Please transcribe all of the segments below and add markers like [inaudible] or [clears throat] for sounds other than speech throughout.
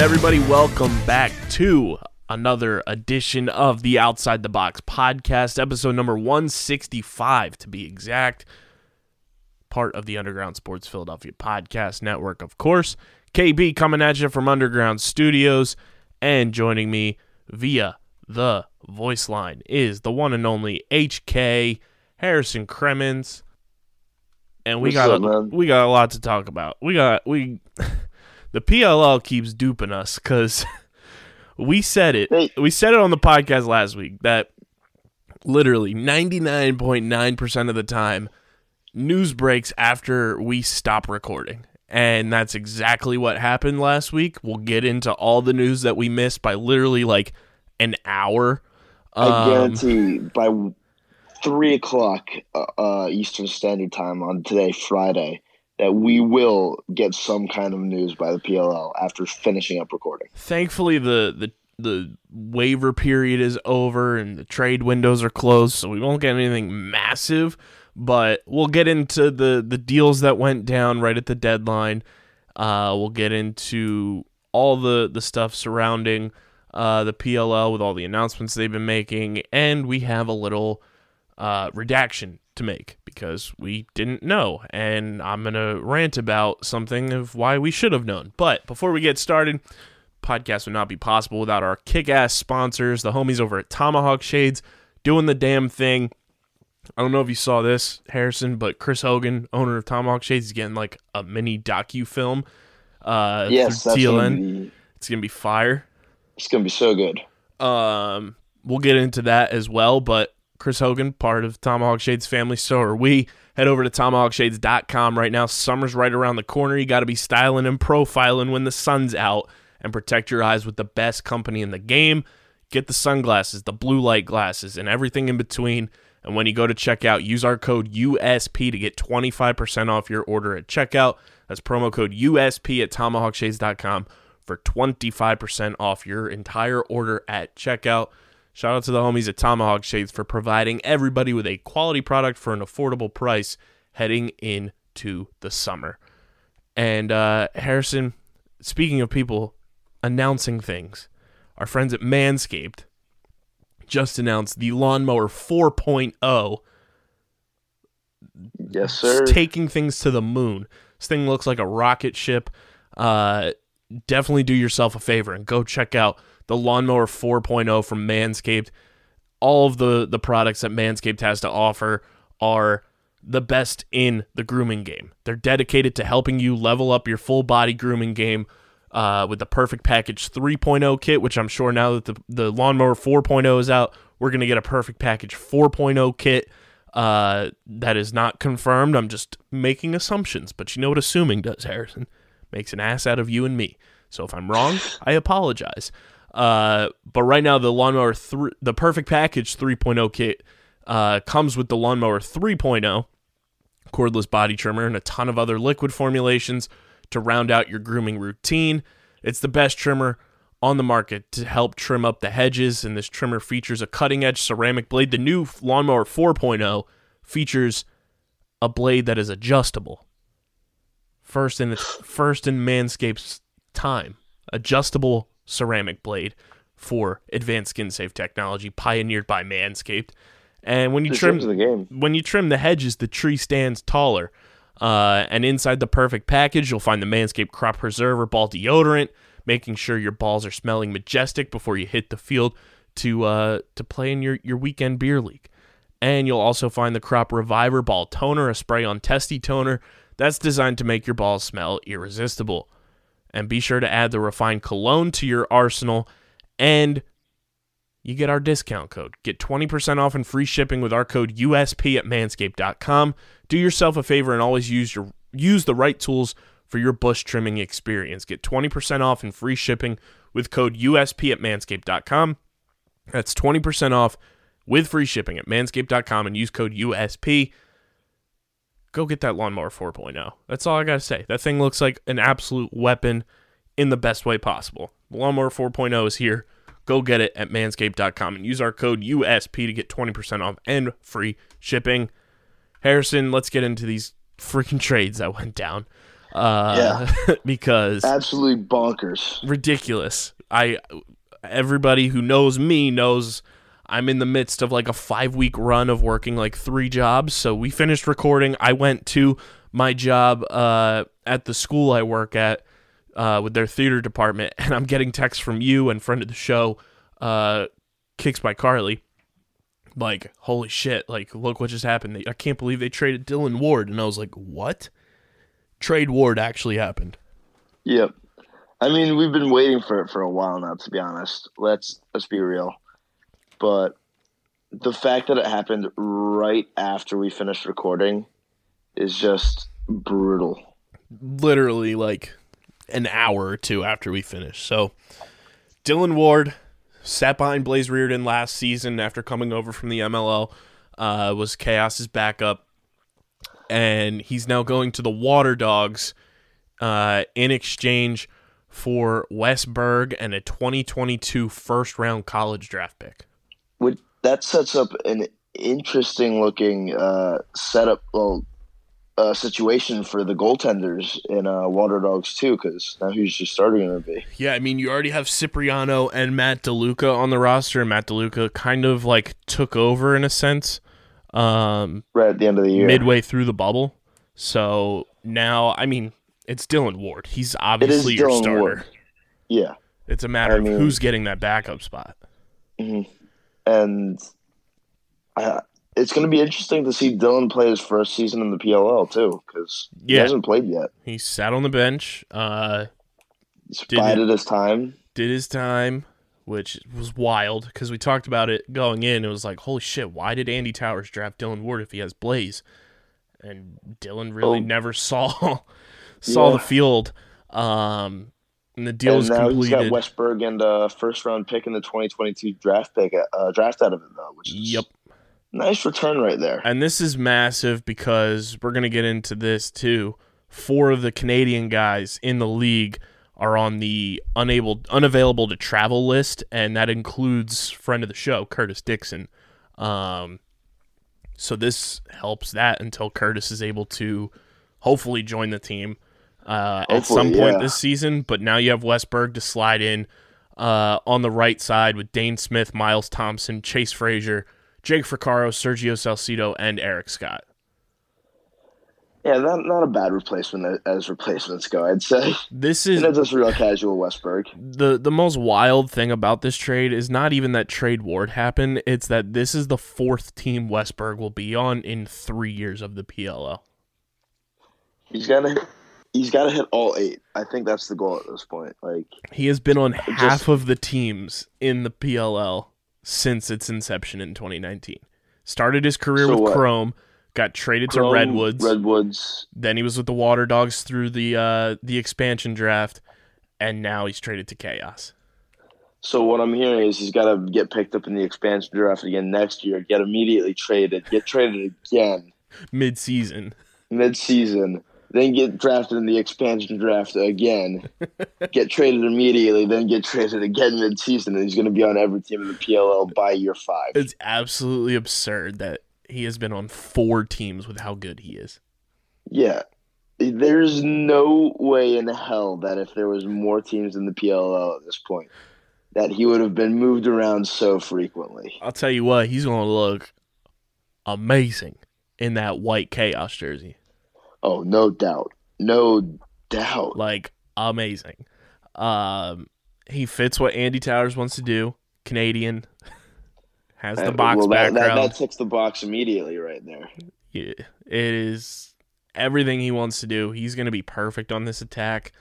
Everybody? Welcome back to another edition of the Outside the Box podcast, episode number 165 to be exact. Part of the Underground Sports Philadelphia podcast network, of course. KB coming at you from Underground Studios, and joining me via the voice line is the one and only HK Harrison Cremens. And we What's got up, a, man? we got a lot to talk about. We got we [laughs] the PLL keeps duping us because [laughs] we said it. Hey. We said it on the podcast last week that literally 99.9% of the time news breaks after we stop recording. And that's exactly what happened last week. We'll get into all the news that we missed by literally like an hour. I Um, guarantee by three o'clock uh, uh, Eastern Standard Time on today, Friday, that we will get some kind of news by the PLL after finishing up recording. thankfully the the the waiver period is over and the trade windows are closed, so we won't get anything massive. But we'll get into the the deals that went down right at the deadline. Uh, we'll get into all the the stuff surrounding uh, the PLL with all the announcements they've been making, and we have a little uh, redaction to make because we didn't know. And I'm going to rant about something of why we should have known. But before we get started, podcast would not be possible without our kick ass sponsors, the homies over at Tomahawk Shades, doing the damn thing. I don't know if you saw this, Harrison, but Chris Hogan, owner of Tomahawk Shades, is getting like a mini docu film. Uh, yes, that's TLN. gonna be, It's gonna be fire. it's gonna be so good. Um, we'll get into that as well. But Chris Hogan, part of Tomahawk Shades family, so are we. Head over to tomahawkshades.com right now. Summer's right around the corner. You got to be styling and profiling when the sun's out and protect your eyes with the best company in the game. Get the sunglasses, the blue light glasses, and everything in between. And when you go to checkout, use our code USP to get 25% off your order at checkout. That's promo code USP at tomahawkshades.com for 25% off your entire order at checkout. Shout out to the homies at Tomahawk Shades for providing everybody with a quality product for an affordable price heading into the summer. And uh, Harrison, speaking of people announcing things, our friends at Manscaped just announced the Lawnmower 4.0 Yes, sir. taking things to the moon. This thing looks like a rocket ship. Uh, definitely do yourself a favor and go check out the Lawnmower 4.0 from Manscaped. All of the the products that Manscaped has to offer are the best in the grooming game. They're dedicated to helping you level up your full body grooming game uh, with the Perfect Package 3.0 kit, which I'm sure now that the, the Lawnmower 4.0 is out, we're going to get a Perfect Package 4.0 kit uh, that is not confirmed. I'm just making assumptions, but you know what assuming does, Harrison? Makes an ass out of you and me. So if I'm wrong, I apologize. Uh, but right now, the lawnmower, th- the perfect package 3.0 kit uh, comes with the lawnmower 3.0 cordless body trimmer and a ton of other liquid formulations to round out your grooming routine. It's the best trimmer on the market to help trim up the hedges, and this trimmer features a cutting edge ceramic blade. The new lawnmower 4.0 features a blade that is adjustable. First in its first in Manscaped's time, adjustable ceramic blade for advanced skin safe technology pioneered by Manscaped. And when you The trim the game. when you trim the hedges, the tree stands taller. Uh, and inside the perfect package, you'll find the Manscaped Crop Preserver Ball Deodorant, making sure your balls are smelling majestic before you hit the field to uh, to play in your, your weekend beer league. And you'll also find the Crop Reviver Ball Toner, a spray on testy toner that's designed to make your balls smell irresistible. And be sure to add the refined cologne to your arsenal and you get our discount code. Get 20% off and free shipping with our code USP at manscaped.com. Do yourself a favor and always use your use the right tools for your bush trimming experience. Get 20% off and free shipping with code USP at manscaped.com. That's 20% off with free shipping at manscaped.com and use code USP. Go get that lawnmower 4.0. That's all I got to say. That thing looks like an absolute weapon in the best way possible. The lawnmower 4.0 is here. Go get it at manscaped.com and use our code USP to get 20% off and free shipping. Harrison, let's get into these freaking trades that went down. Uh, [laughs] because Absolutely bonkers. ridiculous. I everybody who knows me knows I'm in the midst of like a 5 week run of working like 3 jobs. So we finished recording. I went to my job uh, at the school I work at uh, with their theater department [laughs] and I'm getting texts from you and friend of the show uh, Kicks by Carly like holy shit like look what just happened I can't believe they traded Dillon Ward and I was like what trade Ward actually happened Yep. I mean, we've been waiting for it for a while now. To be honest, let's let's be real. But the fact that it happened right after we finished recording is just brutal. literally like an hour or two after we finished. So Dillon Ward sat behind Blaze Riorden last season after coming over from the MLL, uh, was Chaos's backup, and he's now going to the Water Dogs uh, in exchange for Wes Berg and a 2022 first round college draft pick. That sets up an interesting looking uh, setup, well, uh, situation for the goaltenders in uh, Water Dogs too, because now who's your starter going to be? Yeah, I mean, you already have Cipriano and Matt DeLuca on the roster, and Matt DeLuca kind of like took over in a sense um, Right at the end of the year. midway through the bubble. So now, I mean, it's Dillon Ward. He's obviously your Dillon starter. Ward. Yeah. It's a matter I of mean- who's getting that backup spot. And I, it's going to be interesting to see Dillon play his first season in the PLL too, because he hasn't played yet. He sat on the bench, uh, He's Did bided his time. did his time, which was wild because we talked about it going in. It was like, holy shit, why did Andy Towers draft Dillon Ward if he has Blaze? And Dillon really Oh. never [laughs] saw saw Yeah. the field. Um, and the deal And was now he's completed. got Wes Berg and a first round pick in the 2022 draft pick, uh, draft out of it though, which is Yep. nice return right there. And this is massive because we're going to get into this too. Four of the Canadian guys in the league are on the unable unavailable to travel list and that includes friend of the show Curtis Dixon. Um so this helps that until Curtis is able to hopefully join the team uh, at some point yeah. this season, but now you have Wes Berg to slide in uh, on the right side with Dane Smith, Miles Thompson, Chase Fraser, Jake Froccaro, Sergio Salcido, and Eric Scott. Yeah, not not a bad replacement as replacements go. I'd say. This is that's just real casual Wes Berg. the the most wild thing about this trade is not even that trade Ward happened. It's that this is the fourth team Wes Berg will be on in three years of the PLL. He's to he's got to hit all eight. I think that's the goal at this point. Like He has been on Just- half of the teams in the PLL since its inception in 2019. Started his career So with what? Chrome, got traded to Redwoods. Redwoods. Then he was with the Water Dogs through the uh, the expansion draft, and now he's traded to Chaos. So what I'm hearing is he's got to get picked up in the expansion draft again next year. Get immediately traded. Get traded again Mid [laughs] season. mid-season. Then get drafted in the expansion draft again. [laughs] get traded immediately. Then get traded again mid-season. And he's going to be on every team in the PLL by year five. It's absolutely absurd that he has been on four teams with how good he is. Yeah. There's no way in hell that if there was more teams in the PLL at this point, that he would have been moved around so frequently. I'll tell you what, he's going to look amazing in that white Chaos jersey. Oh, no doubt. No doubt. like amazing. Um, he fits what Andy Towers wants to do. Canadian [laughs] has the Uh, box well, that, that, background. that ticks the box immediately right there. Yeah, it is everything he wants to do. He's going to be perfect on this attack.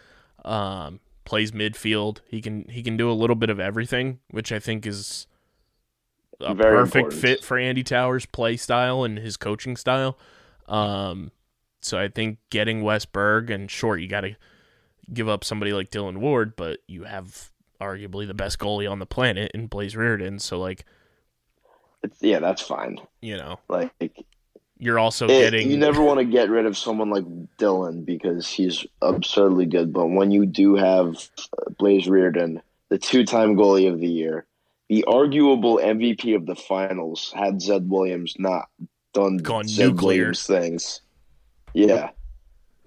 Um, plays midfield. He can he can do a little bit of everything, which I think is a Very perfect important. fit for Andy Towers' play style and his coaching style. Um, so I think getting Wes Berg and short, you got to give up somebody like Dillon Ward, but you have arguably the best goalie on the planet in Blaze Riorden. So like It's, yeah, that's fine. you know Like you're also it- getting you never want to get rid of someone like Dillon because he's absurdly good. But when you do have uh, Blaze Riorden, the two-time goalie of the year, the arguable MVP of the finals, had Zed Williams not done Gone Zed nuclear. Williams things, yeah,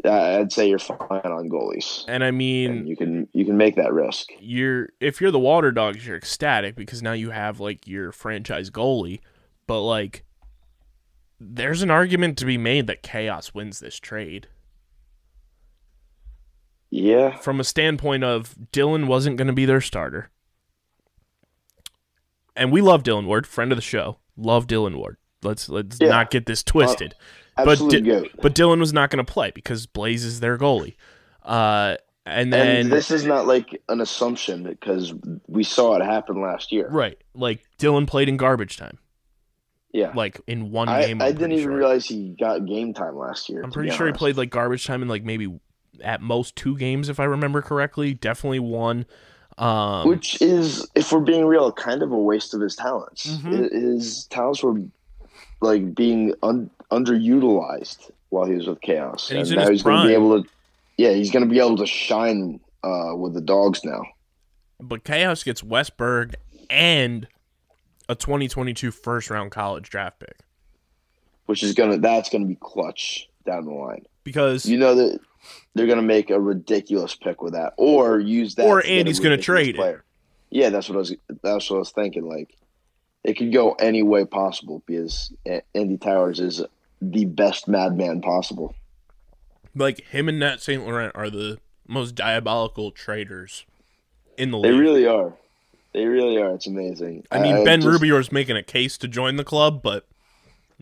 I'd say you're fine on goalies, and I mean and you can you can make that risk. you're if you're the Water Dogs, you're ecstatic because now you have like your franchise goalie, but like there's an argument to be made that Chaos wins this trade. Yeah, From a standpoint of Dillon wasn't going to be their starter. And we love Dillon Ward, friend of the show. Love Dillon Ward. Let's let's Yeah. not get this twisted. but absolute Di- but Dillon was not going to play because Blaze is their goalie. Uh and then and this is not like an assumption because we saw it happen last year. right, like Dillon played in garbage time. Yeah. Like in one I, game. I I'm didn't even sure. realize he got game time last year. I'm pretty sure he played like garbage time in like maybe at most two games if I remember correctly. Definitely one. Um, Which is, if we're being real, kind of a waste of his talents. Mhm. His talents were like being un- underutilized while he was with Chaos, And he's now he's going to be able to. Yeah, he's going to be able to shine uh, with the dogs now. but Chaos gets Wes Berg and a 2022 first round college draft pick Which is gonna that's gonna be clutch down the line. because You know that they're gonna make a ridiculous pick with that, or use that. Or to get a Andy's gonna trade it. Yeah, that's what I was. That's what I was thinking. Like, it could go any way possible because Andy Towers is the best madman possible. like him and Nat St. Laurent are the most diabolical traders in the league. They really are. They really are. It's amazing. I mean, I Ben just- Rubeor's making a case to join the club, but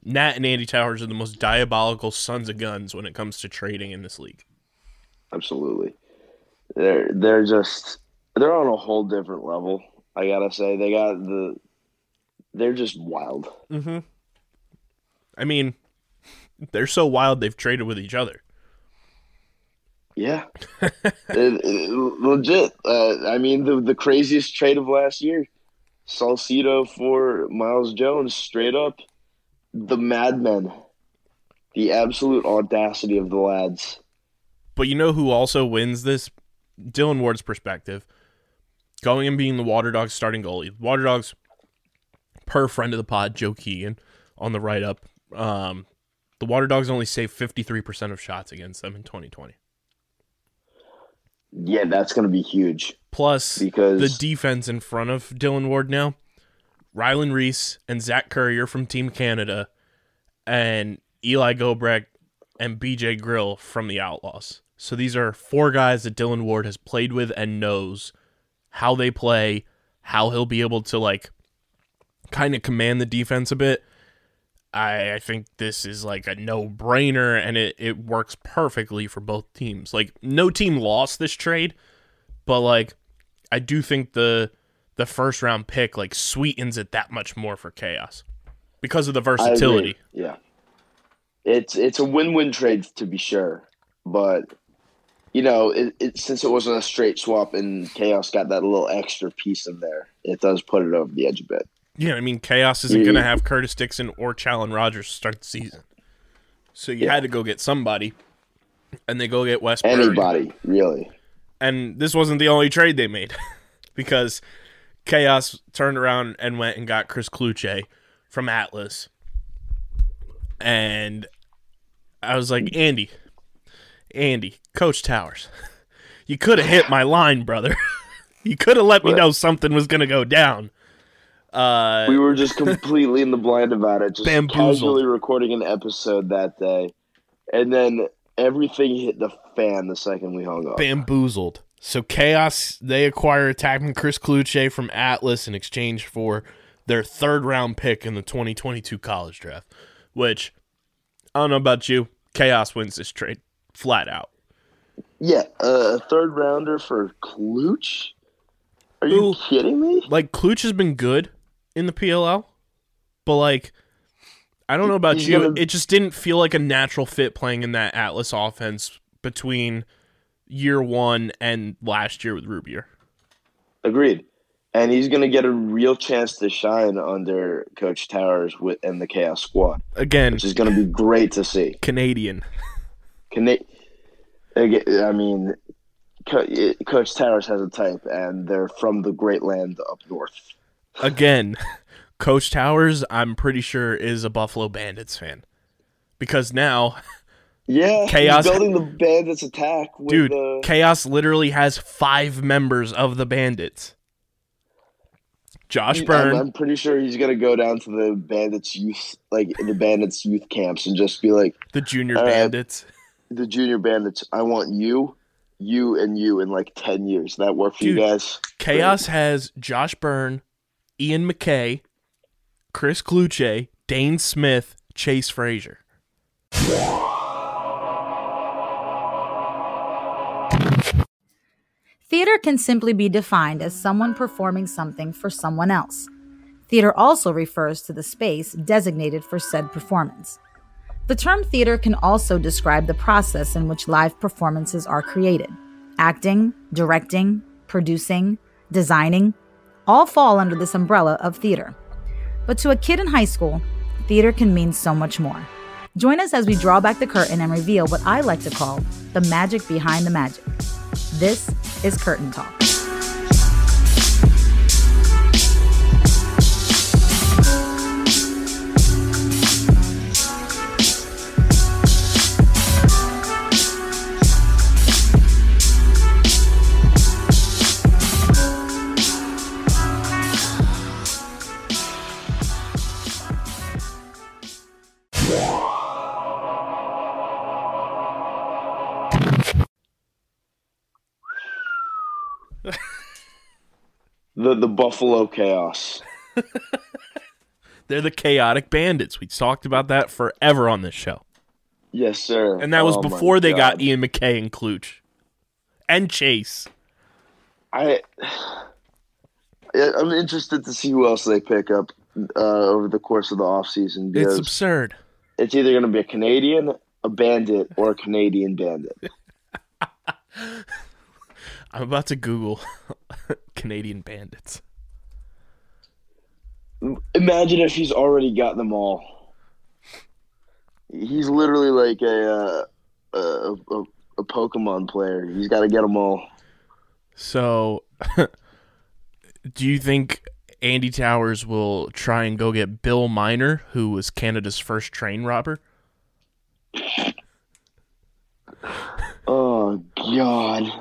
Nat and Andy Towers are the most diabolical sons of guns when it comes to trading in this league. Absolutely. They're they're just they're on a whole different level. I gotta say they got the. They're just wild. Mm-hmm. I mean, [laughs] they're so wild they've traded with each other. Yeah, [laughs] It- it- legit. Uh, I mean, the the craziest trade of last year, Salcido for Myles Jones, straight up, the madmen, the absolute audacity of the lads. But you know who also wins this? Dillon Ward's perspective. Going and being the Water Dogs starting goalie. Water Dogs, per friend of the pod, Joe Keegan, on the write up. Um, the Water Dogs only saved 53% of shots against them in 2020. Yeah, that's gonna be huge Plus, because the defense in front of Dillon Ward now, Ryland Rees and Zach Currier from Team Canada, and Eli Gobrecht and BJ Grill from the Outlaws. So these are four guys that Dillon Ward has played with and knows how they play, how he'll be able to like kind of command the defense a bit. I, I think this is like a no brainer and it, it works perfectly for both teams. Like no team lost this trade, but like I do think the the first round pick like sweetens it that much more for chaos because of the versatility. Yeah, it's it's a win-win trade to be sure, but you know, it, it since it wasn't a straight swap and Chaos got that little extra piece in there, it does put it over the edge a bit. Yeah, I mean? Chaos isn't going to mm-hmm. have Curtis Dixon or Challen Rogers start the season, so you Yeah. had to go get somebody, and they go get Wes Berg. Anybody really? and this wasn't the only trade they made [laughs] because chaos turned around and went and got chris Cloutier from atlas. And i was like andy andy coach towers [laughs] you could have hit my line brother. [laughs] You could have let me know something was going to go down uh we were just completely in the blind about it, just Bamboozled. casually recording an episode that day, and then everything hit the fan the second we hung up. bamboozled. So Chaos they acquire attacking Chris Cloutier from Atlas in exchange for their third round pick in the 2022 college draft. Which I don't know about you, Chaos wins this trade flat out. Yeah, uh, a third rounder for Klooch. Are you Ooh. kidding me? Like Kluch has been good in the PLL, but like I don't know about He's you, gonna- it just didn't feel like a natural fit playing in that Atlas offense between year one and last year with Rubeor. Agreed. And he's going to get a real chance to shine under Coach Towers with and the Chaos Squad, Again, which is going to be great to see. Canadian. Can they? I mean, Coach Towers has a type, and they're from the great land up north. Again, [laughs] Coach Towers, I'm pretty sure is a Buffalo Bandits fan. Because now, [laughs] Yeah, Chaos- He's building the Bandits attack with dude, the. Chaos literally has five members of the Bandits. Josh I'm, Byrne, I'm pretty sure he's gonna go down to the Bandits youth, like the Bandits youth camps, and just be like, the Junior right. Bandits. the junior bandits, I want you, you, and you in like ten years. That work for Dude. you guys? Chaos has Josh Byrne, Ian MacKay, Chris Cloutier, Dane Smith, Chase Fraser. Theater can simply be defined as someone performing something for someone else. Theater also refers to the space designated for said performance. The term theater can also describe the process in which live performances are created. Acting, directing, producing, designing all fall under this umbrella of theater. But to a kid in high school, theater can mean so much more. Join us as we draw back the curtain and reveal what I like to call the magic behind the magic. This is Curtain Talk. The the Buffalo Chaos. [laughs] They're the Chaotic Bandits. We talked about that forever on this show. Yes, sir. And that was Oh, before they got Ian MacKay and Kluch. And Chase. I. I- [sighs] I'm interested to see who else they pick up uh, over the course of the offseason It's absurd. it's either going to be a Canadian, a bandit, or a Canadian bandit. [laughs] I'm about to Google [laughs] Canadian Bandits. Imagine if he's already got them all. He's literally like a uh, a, a, a Pokemon player. He's got to get them all. So, [laughs] do you think Andy Towers will try and go get Bill Miner, who was Canada's first train robber? [laughs] Oh God.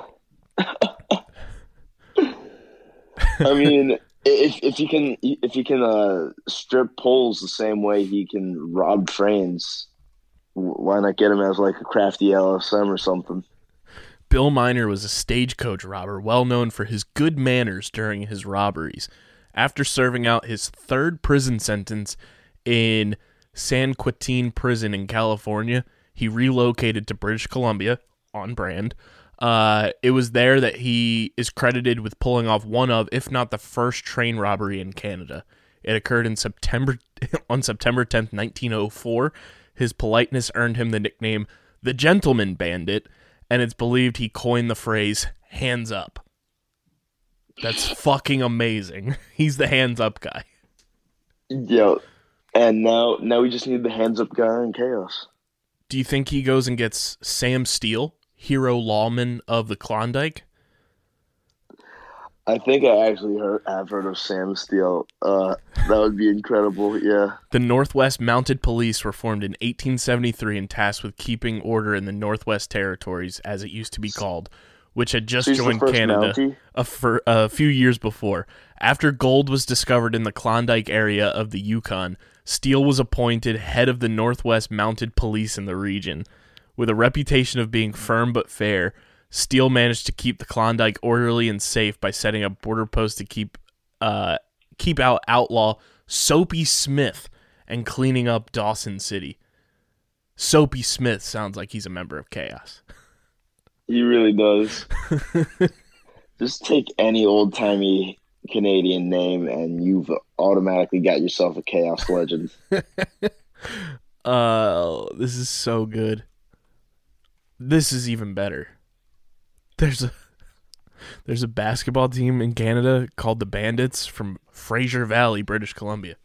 I mean, if if he can if he can uh, strip poles the same way he can rob trains, why not get him as like a crafty LSM or something? Bill Miner was a stagecoach robber, well known for his good manners during his robberies. After serving out his third prison sentence in San Quentin Prison in California, he relocated to British Columbia on brand. Uh, it was there that he is credited with pulling off one of, if not the first train robbery in Canada. It occurred in September [laughs] on September 10th, 1904. His politeness earned him the nickname the Gentleman Bandit, and it's believed he coined the phrase hands up. That's fucking amazing. [laughs] He's the hands up guy. Yo, and now now we just need the hands up guy in chaos. Do you think he goes and gets Sam Steele, hero lawman of the Klondike? I think I actually heard have heard of Sam Steele. Uh, that would be incredible. Yeah. The Northwest Mounted Police were formed in 1873 and tasked with keeping order in the Northwest Territories, as it used to be called, which had just So he's the joined Canada a, fir- a few years before. After gold was discovered in the Klondike area of the Yukon, Steele was appointed head of the Northwest Mounted Police in the region, With a reputation of being firm but fair, Steele managed to keep the Klondike orderly and safe by setting up border posts to keep uh, keep out outlaw Soapy Smith and cleaning up Dawson City. Soapy Smith sounds like he's a member of Chaos. He really does. [laughs] Just take any old timey Canadian name and you've automatically got yourself a chaos legend. Uh, [laughs] this is so good. This is even better. There's a [laughs] there's a basketball team in Canada called the Bandits from Fraser Valley, British Columbia.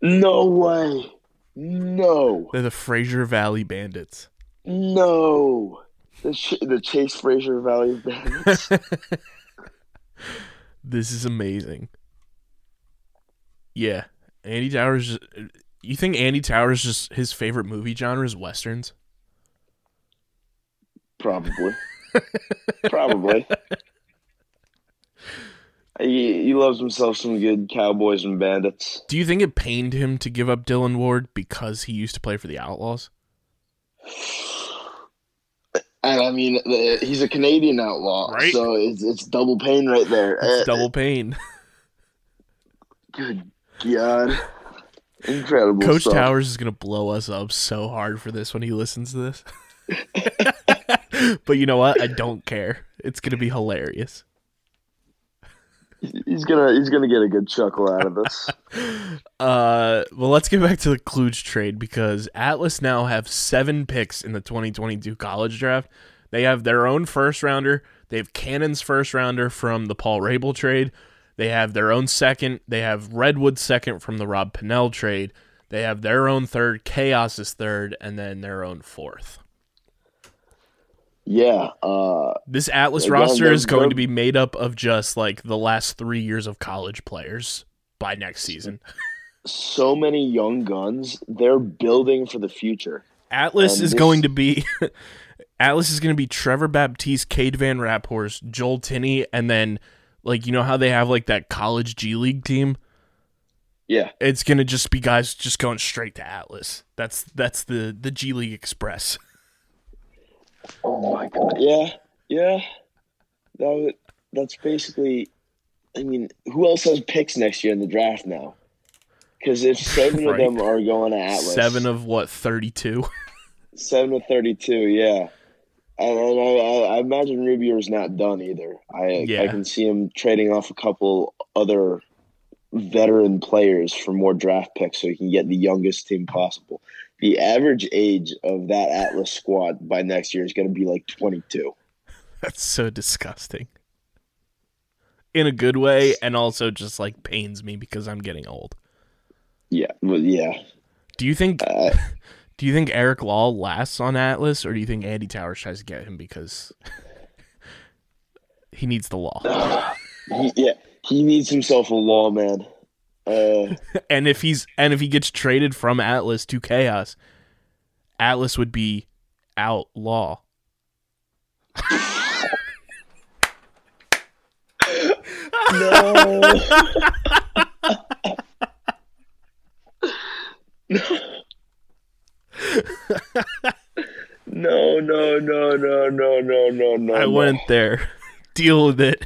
No way. No. They're the Fraser Valley Bandits. No. The, Ch- the Chase Fraser Valley [laughs] Bandits. [laughs] This is amazing. Yeah, Andy Towers. Uh, you think Andy Towers just his favorite movie genre is westerns? Probably. Probably. He, he loves himself some good cowboys and bandits. Do you think it pained him to give up Dillon Ward because he used to play for the Outlaws? And I mean, he's a Canadian outlaw, Right. so it's, it's double pain right there. It's Uh, double pain. Good God. Incredible. Coach stuff. Towers is gonna blow us up so hard for this when he listens to this. [laughs] but you know what? I don't care. It's gonna be hilarious. He's gonna he's gonna get a good chuckle out of this. [laughs] Uh, well, let's get back to the Kluge trade because Atlas now have seven picks in the 2022 college draft. They have their own first rounder. They have Cannon's first rounder from the Paul Rabil trade. They have their own second. They have Redwood's second from the Rob Pannell trade. They have their own third, Chaos's third, and then their own fourth. Yeah. Uh, This Atlas Again, roster they're- is going to be made up of just like the last three years of college players by next season. so many young guns. They're building for the future. Atlas And is this- going to be [laughs] Atlas is going to be Trevor Baptiste, Cade van Raaphorst, Joel Tinney, and then like you know how they have like that college G League team. Yeah. It's going to just be guys just going straight to Atlas. That's that's the the G League Express. [laughs] Oh my god. Yeah. Yeah. That would, that's basically. I mean, who else has picks next year in the draft now? Because if [laughs] seven Right. of them are going to Atlas, Seven of what thirty two. [laughs] seven of thirty-two, yeah. And, and I, I, I imagine Rubeor's not done either. I Yeah. I can see him trading off a couple other veteran players for more draft picks so he can get the youngest team possible. The average age of that Atlas squad by next year is going to be like twenty-two. That's so disgusting. In a good way, and also just like pains me because I'm getting old. Yeah, well, yeah. Do you think Uh, [laughs] do you think Eric Law lasts on Atlas, or do you think Andy Towers tries to get him because [laughs] he needs the law? he, yeah, he needs himself a lawman. Uh, [laughs] And if he's and if he gets traded from Atlas to Chaos, Atlas would be outlaw. no. No, [laughs] no, no, no, no, no, no, no. I went there. [laughs] Deal with it.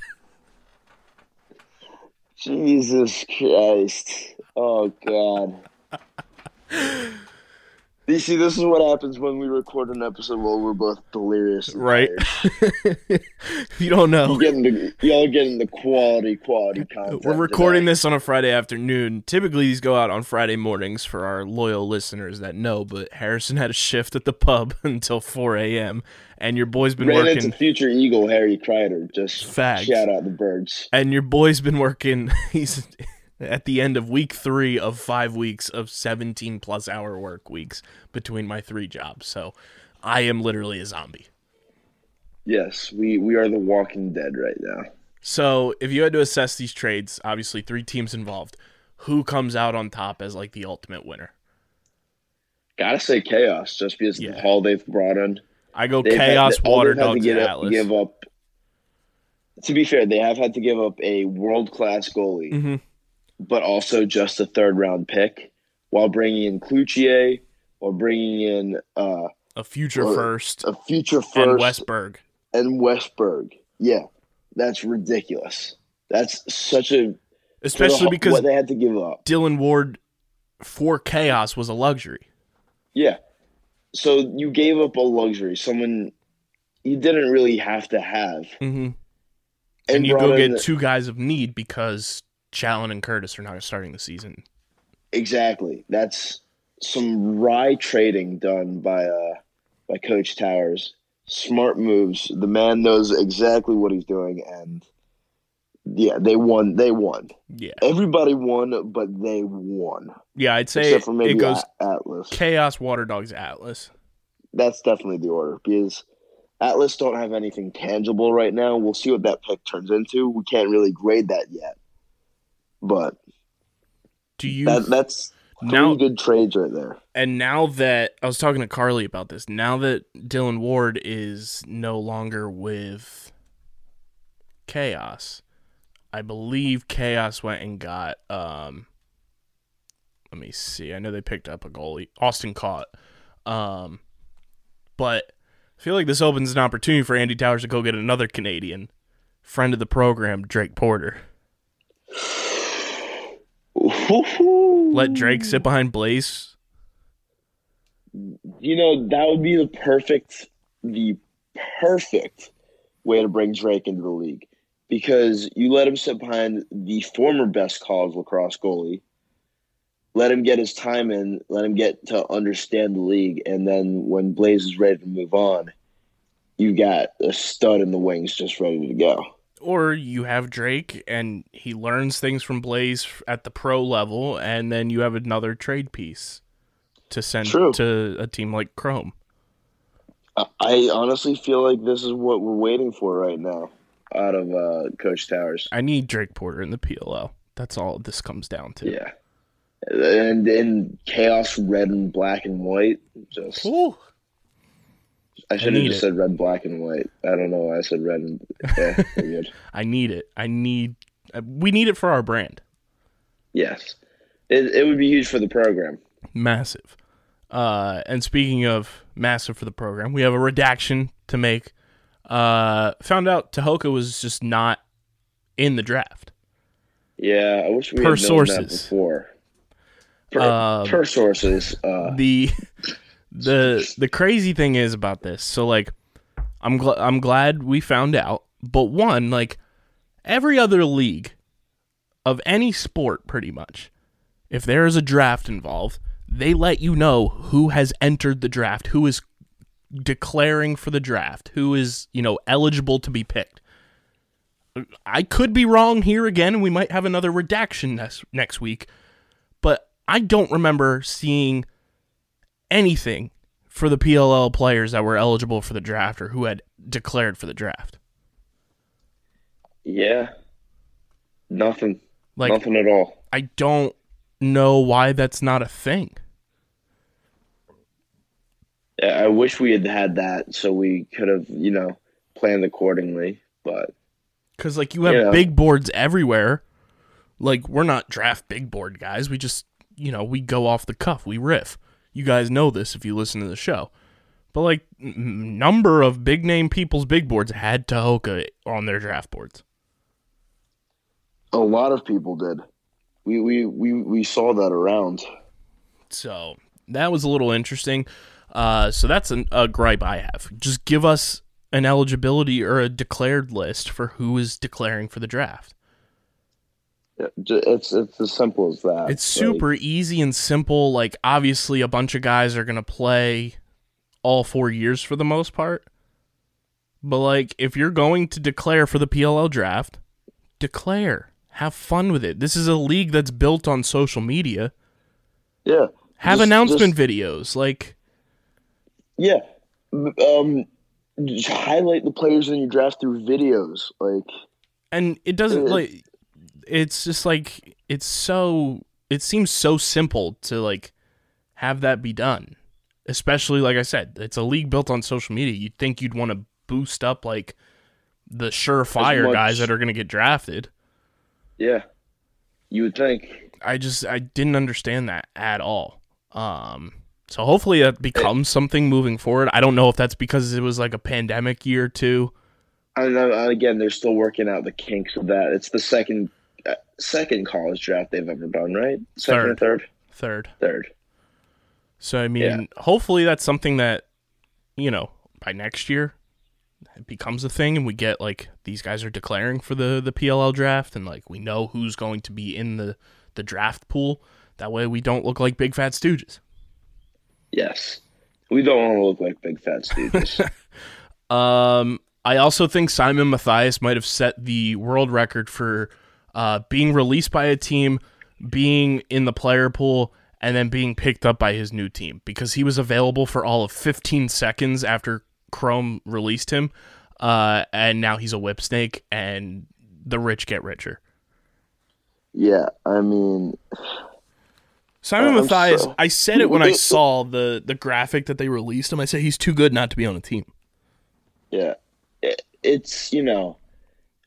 Jesus Christ. Oh God. [laughs] You see, this is what happens when we record an episode while we're both delirious. Right. if [laughs] you don't know, You getting the y'all getting the quality, quality content. We're recording today. this on a Friday afternoon. Typically, these go out on Friday mornings for our loyal listeners that know, but Harrison had a shift at the pub [laughs] until 4 a.m., and your boy's been Ran working. into future Eagle Harry Kreider. Just Fags. shout out the birds. and your boy's been working. [laughs] He's at the end of week three of five weeks of 17 plus hour work weeks between my three jobs. So I am literally a zombie. Yes, we we are the Walking Dead right now. So if you had to assess these trades, obviously three teams involved, who comes out on top as like the ultimate winner? Gotta say chaos, just because Yeah. the haul they've brought in. I go They've had- Chaos, all Water they've to give up- Atlas. Give up. To be fair, they have had to give up a world class goalie, Mhm. But also just a third round pick, while bringing in Cloutier or bringing in uh, a future first, a future first and Wes Berg. and Wes Berg. Yeah, that's ridiculous. That's such a for the Especially because what they had to give up. Dillon Ward for chaos was a luxury. Yeah. So you gave up a luxury, someone you didn't really have to have, Mm-hmm. And you go get two guys of need because Challen and Curtis are not starting the season. exactly. That's some wry trading done by uh by Coach Towers. Smart moves. The man knows exactly what he's doing, and yeah, they won. They won. Yeah. Everybody won, but they won. Yeah, I'd say Except for maybe it goes Atlas. Chaos, Water Dogs, Atlas. That's definitely the order because Atlas don't have anything tangible right now. We'll see what that pick turns into. We can't really grade that yet, but Do you that that's now good trades right there. and now that I was talking to Carly about this, now that Dillon Ward is no longer with Chaos, I believe Chaos went and got um let me see. I know they picked up a goalie, Austin Kaut. Um but I feel like this opens an opportunity for Andy Towers to go get another Canadian friend of the program, Drake Porter. Let Drake sit behind Blaze. You know that would be the perfect, the perfect way to bring Drake into the league because you let him sit behind the former best college lacrosse goalie. Let him get his time in. Let him get to understand the league, and then when Blaze is ready to move on, you got a stud in the wings just ready to go. Or you have Drake and he learns things from Blaze at the pro level, and then you have another trade piece to send True. to a team like Chrome. I- honestly feel like this is what we're waiting for right now out of uh, Coach Towers. I need Drake Porter in the PLL. That's all this comes down to. Yeah. And in chaos, red and black and white. Just Ooh. I should have just it. said red, black, and white. I don't know why I said red and yeah, [laughs] good. I need it. I need. uh, We need it for our brand. Yes, it it would be huge for the program. Massive. Uh, and speaking of massive for the program, we have a redaction to make. Uh, found out Tehoka was just not in the draft. Yeah, I wish we Per had known that sources. before. Per, Um, per sources, uh, the [laughs] the the crazy thing is about this. So like, I'm gl- I'm glad we found out. But one, like every other league of any sport, pretty much, if there is a draft involved, they let you know who has entered the draft, who is declaring for the draft, who is you know eligible to be picked. I could be wrong here again, we might have another redaction next next week. But I don't remember seeing anything for the PLL players that were eligible for the draft or who had declared for the draft. yeah, nothing, Like nothing at all. I don't know why that's not a thing. Yeah, I wish we had had that so we could have, you know, planned accordingly. But Cuz like you have Yeah. big boards everywhere. Like we're not draft big board guys. We just, you know, we go off the cuff. We riff. You guys know this if you listen to the show. But like number of big name people's big boards had Tehoka on their draft boards. a lot of people did. We we we, we saw that around. So that was a little interesting. Uh, so that's an, a gripe I have. Just give us an eligibility or a declared list for who is declaring for the draft. Yeah, It's it's as simple as that. It's Like, super easy and simple. Like, obviously, a bunch of guys are going to play all four years for the most part. But, like, if you're going to declare for the PLL draft, declare. Have fun with it. This is a league that's built on social media. yeah. Have Just- announcement just- videos. Like, Yeah. Um, highlight the players in your draft through videos. Like, and it doesn't Uh, like it's just like it's so it seems so simple to like have that be done especially like i said it's a league built on social media you'd think you'd want to boost up like the surefire guys that are going to get drafted yeah, you would think. i just i didn't understand that at all um So hopefully that becomes something moving forward. I don't know if that's because it was like a pandemic year too. I know. and Again, they're still working out the kinks of that. It's the second second college draft they've ever done, right? Second or third? Third. Third. So I mean, Yeah. hopefully that's something that you know by next year it becomes a thing, and we get like these guys are declaring for the the PLL draft, and like we know who's going to be in the the draft pool. That way, we don't look like big fat stooges. Yes. We don't want to look like big fat stooges. [laughs] Um, I also think Simon Mathias might have set the world record for uh, being released by a team, being in the player pool, and then being picked up by his new team because he was available for all of 15 seconds after Chrome released him. Uh, and now he's a whip snake, and the rich get richer. yeah, I mean, Simon Uh, I'm Mathias, so- I said it when I [laughs] saw the the graphic that they released him. I said he's too good not to be on a team. yeah, it's you know,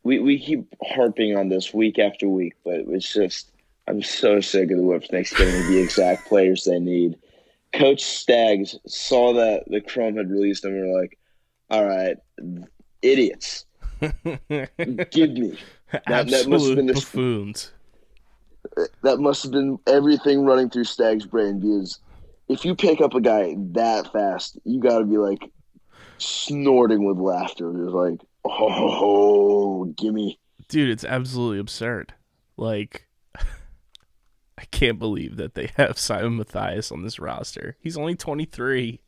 we we keep harping on this week after week, but it's just I'm so sick of the Whipsnakes getting the exact players they need. Coach Staggs saw that the Chrome had released them. and We're like, all right, idiots, [laughs] give me. that must have been the- buffoons. that must have been everything running through Stag's brain because if you pick up a guy that fast, you got to be like snorting with laughter. Just like, oh, gimme. dude it's absolutely absurd. Like [laughs] i can't believe that they have simon mathias on this roster. He's only 23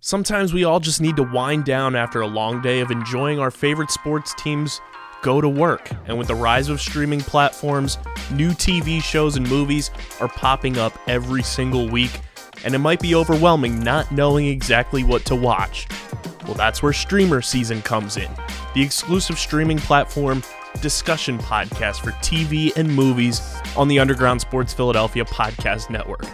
Sometimes we all just need to wind down after a long day of enjoying our favorite sports teams go to work. And with the rise of streaming platforms, new TV shows and movies are popping up every single week, and it might be overwhelming not knowing exactly what to watch. Well, that's where Streamer Season comes in, the exclusive streaming platform discussion podcast for TV and movies on the Underground Sports Philadelphia Podcast Network.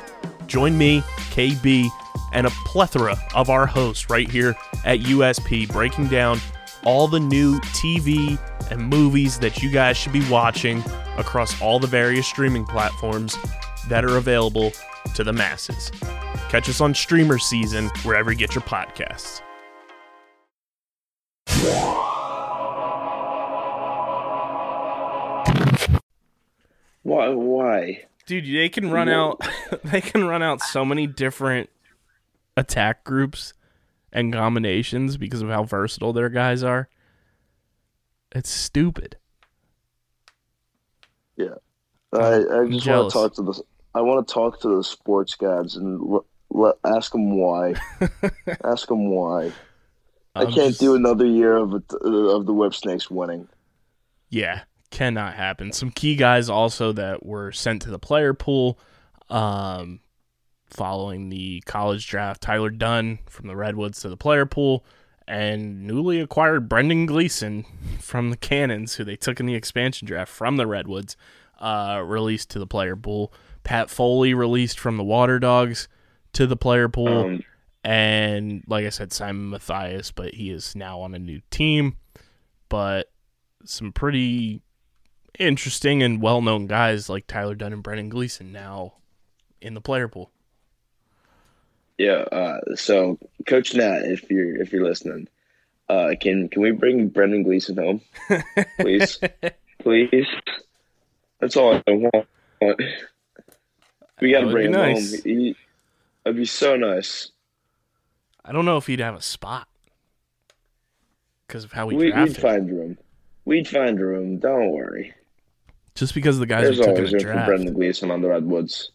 Join me, KB, and a plethora of our hosts right here at USP breaking down all the new TV and movies that you guys should be watching across all the various streaming platforms that are available to the masses. Catch us on Streamer Season wherever you get your podcasts. Why? Why? Dude, they can run out [laughs] they can run out so many different attack groups and combinations because of how versatile their guys are. It's stupid. Yeah. I, I just want to talk to the. I want to talk to the sports gods and l- l- ask them why. [laughs] ask them why. I I'm can't just- do another year of it, of the Whip Snakes winning. Yeah, cannot happen. Some key guys also that were sent to the player pool um, following the college draft. Tyler Dunn from the Redwoods to the player pool, and newly acquired Brendan Gleason from the Cannons, who they took in the expansion draft from the Redwoods, uh, released to the player pool. Pat Foley released from the Water Dogs to the player pool. Um, and like I said, Simon Mathias, but he is now on a new team. But some pretty interesting and well known guys like Tyler Dunn and Brendan Gleason now in the player pool. Yeah. Uh, so, Coach Nat, if you're if you're listening, uh, can can we bring Brendan Gleason home, please? [laughs] please. That's all I want. We got to bring him nice. home. He, that'd be so nice. I don't know if he'd have a spot because of how we, We, we'd find room. We'd find room. Don't worry. Just because of the guys There's we took in always the room for draft. Brendan Gleason on the Redwoods.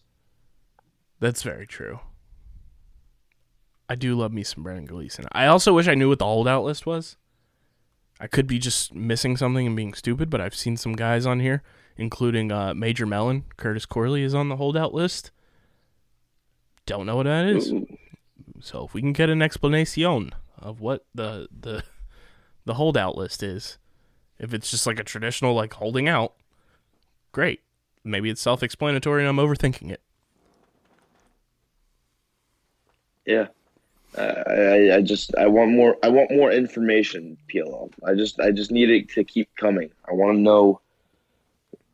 That's very true. I do love me some Brendan Gleason. I also wish I knew what the holdout list was. I could be just missing something and being stupid, but I've seen some guys on here, including uh, Major Mellon. Curtis Corley is on the holdout list. Don't know what that is. So if we can get an explanation of what the the the holdout list is, if it's just like a traditional like holding out, great. Maybe it's self-explanatory and I'm overthinking it. Yeah. I, I just I want more I want more information PLL. I just I just need it to keep coming. I want to know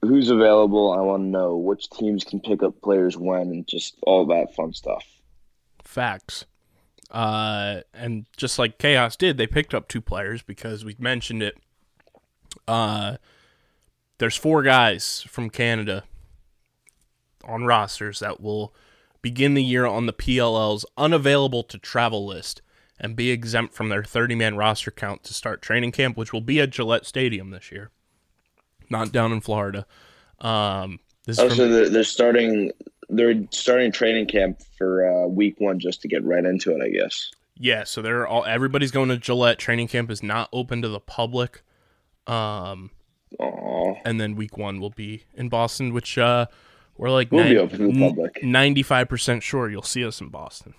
who's available. I want to know which teams can pick up players when and just all that fun stuff. Facts. Uh, and just like Chaos did, they picked up two players because we mentioned it. Uh, there's four guys from Canada on rosters that will begin the year on the PLL's unavailable to travel list and be exempt from their 30 man roster count to start training camp, which will be at Gillette Stadium this year, not down in Florida. Um, this is Oh, from- so they're, they're starting they're starting training camp for uh, week one just to get right into it. I guess. Yeah, so they're all everybody's going to Gillette. Training camp is not open to the public. Um, Aw. and then week one will be in Boston, which uh, we're like we'll be open to the public. ninety-five percent sure you'll see us in Boston.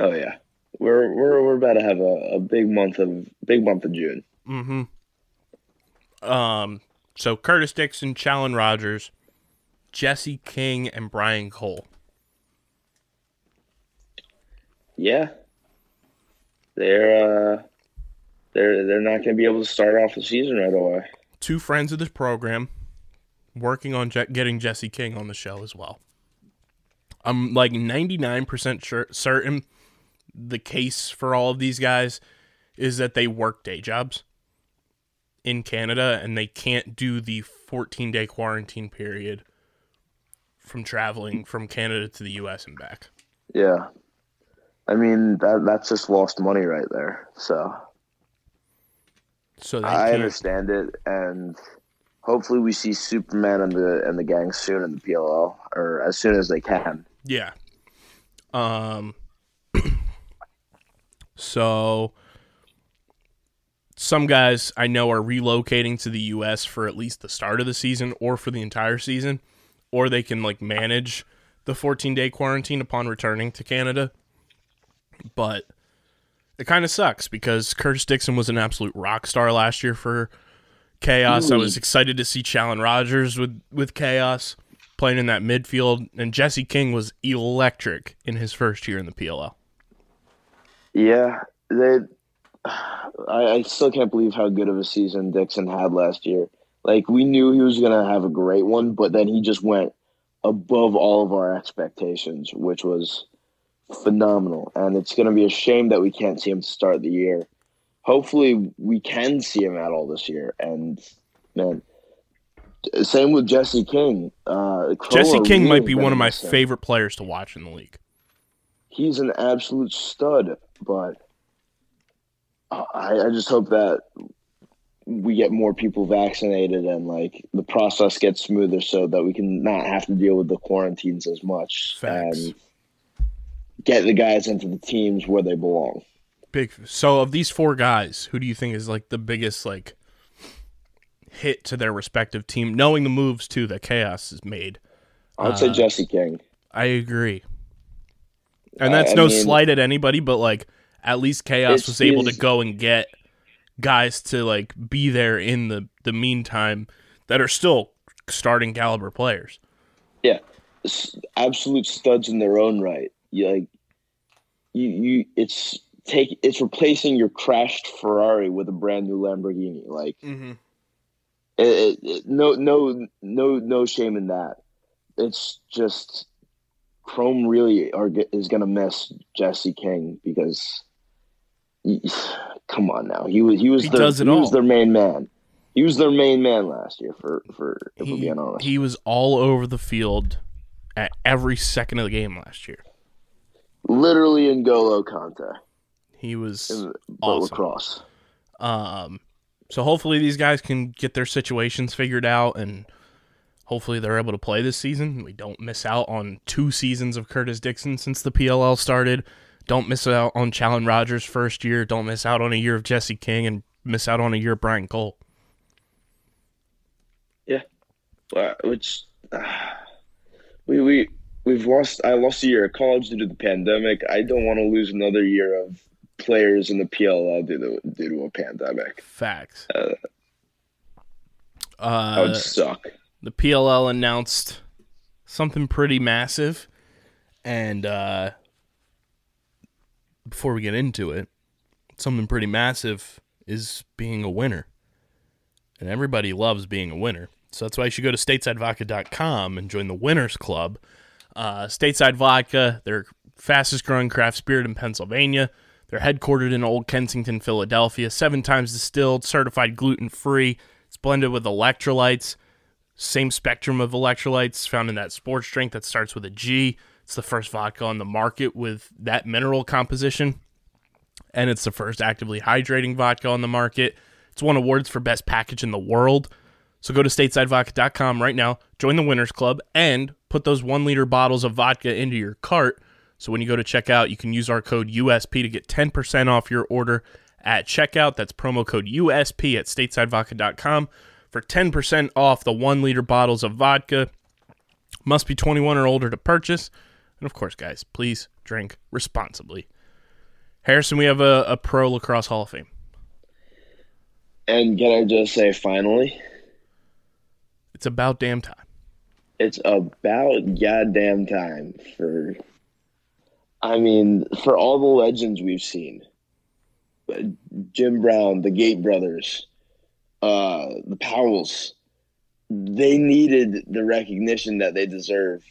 Oh yeah, we're we're we're about to have a, a big month of big month of June. Mm-hmm. Um, so Curtis Dixon, Challen Rogers, Jesse King, and Brian Cole. Yeah, they're uh, they're they're not going to be able to start off the season right away. Two friends of this program, working on Je- getting Jesse King on the show as well. I'm like ninety-nine percent sure certain the case for all of these guys is that they work day jobs in Canada and they can't do the 14 day quarantine period from traveling from Canada to the US and back. Yeah, I mean that that's just lost money right there. So So I understand it, and hopefully we see Superman and the and the gang soon in the PLL or as soon as they can. Yeah. Um [clears throat] so some guys I know are relocating to the US for at least the start of the season or for the entire season or they can like manage the 14-day quarantine upon returning to Canada. But it kind of sucks because Curtis Dixon was an absolute rock star last year for Chaos. I was excited to see Challen Rogers with with Chaos playing in that midfield, and Jesse King was electric in his first year in the PLL. Yeah, they. I, I still can't believe how good of a season Dixon had last year. Like we knew he was gonna have a great one, but then he just went above all of our expectations, which was phenomenal. And it's gonna be a shame that we can't see him start the year. Hopefully, we can see him at all this year. And man, same with Jesse King. Uh, Jesse King might be one of my favorite players to watch in the league. he's an absolute stud, but I, I just hope that we get more people vaccinated and like the process gets smoother so that we can not have to deal with the quarantines as much Facts. and get the guys into the teams where they belong. Big. So of these four guys, who do you think is like the biggest like hit to their respective team, knowing the moves too that Chaos has made? I'd Uh, say Jesse King. I agree. And that's I no mean- slight at anybody, but like at least Chaos was able to go and get guys to like be there in the the meantime that are still starting caliber players. Yeah, absolute studs in their own right. You like you you it's take it's replacing your crashed Ferrari with a brand new Lamborghini. Like Mm-hmm. it, it, it- no no no no shame in that. It's just Chrome really are is gonna miss Jesse King because he- come on now he was he was He their, does it he was their main man. He was their main man last year for for if we're He, being honest. he was all over the field at every second of the game last year. Literally in Golo Conte. He was but awesome. lacrosse. Um, so hopefully these guys can get their situations figured out, and hopefully they're able to play this season. We don't miss out on two seasons of Curtis Dixon since the PLL started. Don't miss out on Challen Rogers' first year. Don't miss out on a year of Jesse King, and miss out on a year of Brian Cole. Uh, which uh, we we we've lost. I lost a year of college due to the pandemic. I don't want to lose another year of players in the PLL due to due to a pandemic. Facts. That Uh, would suck. the PLL announced something pretty massive, and uh, before we get into it, something pretty massive is being a winner. And everybody loves being a winner. So that's why you should go to statesidevodka.com and join the Winners Club. Uh, Stateside Vodka, they're fastest growing craft spirit in Pennsylvania. They're headquartered in Old Kensington, Philadelphia, seven times distilled, certified gluten free. It's blended with electrolytes, same spectrum of electrolytes found in that sports drink that starts with a G. It's the first vodka on the market with that mineral composition, and it's the first actively hydrating vodka on the market. It's won awards for best package in the world. So go to statesidevodka.com right now, join the Winners Club, and put those one liter bottles of vodka into your cart. So when you go to checkout, you can use our code USP to get 10% off your order at checkout. That's promo code USP at statesidevodka.com for 10% off the one liter bottles of vodka. Must be 21 or older to purchase. And of course, guys, please drink responsibly. Harrison, we have a, a Pro Lacrosse Hall of Fame. And can I just say, finally, It's about damn time. it's about goddamn time for. I mean, for all the legends we've seen, Jim Brown, the Gait Brothers, uh, the Powells, they needed the recognition that they deserve.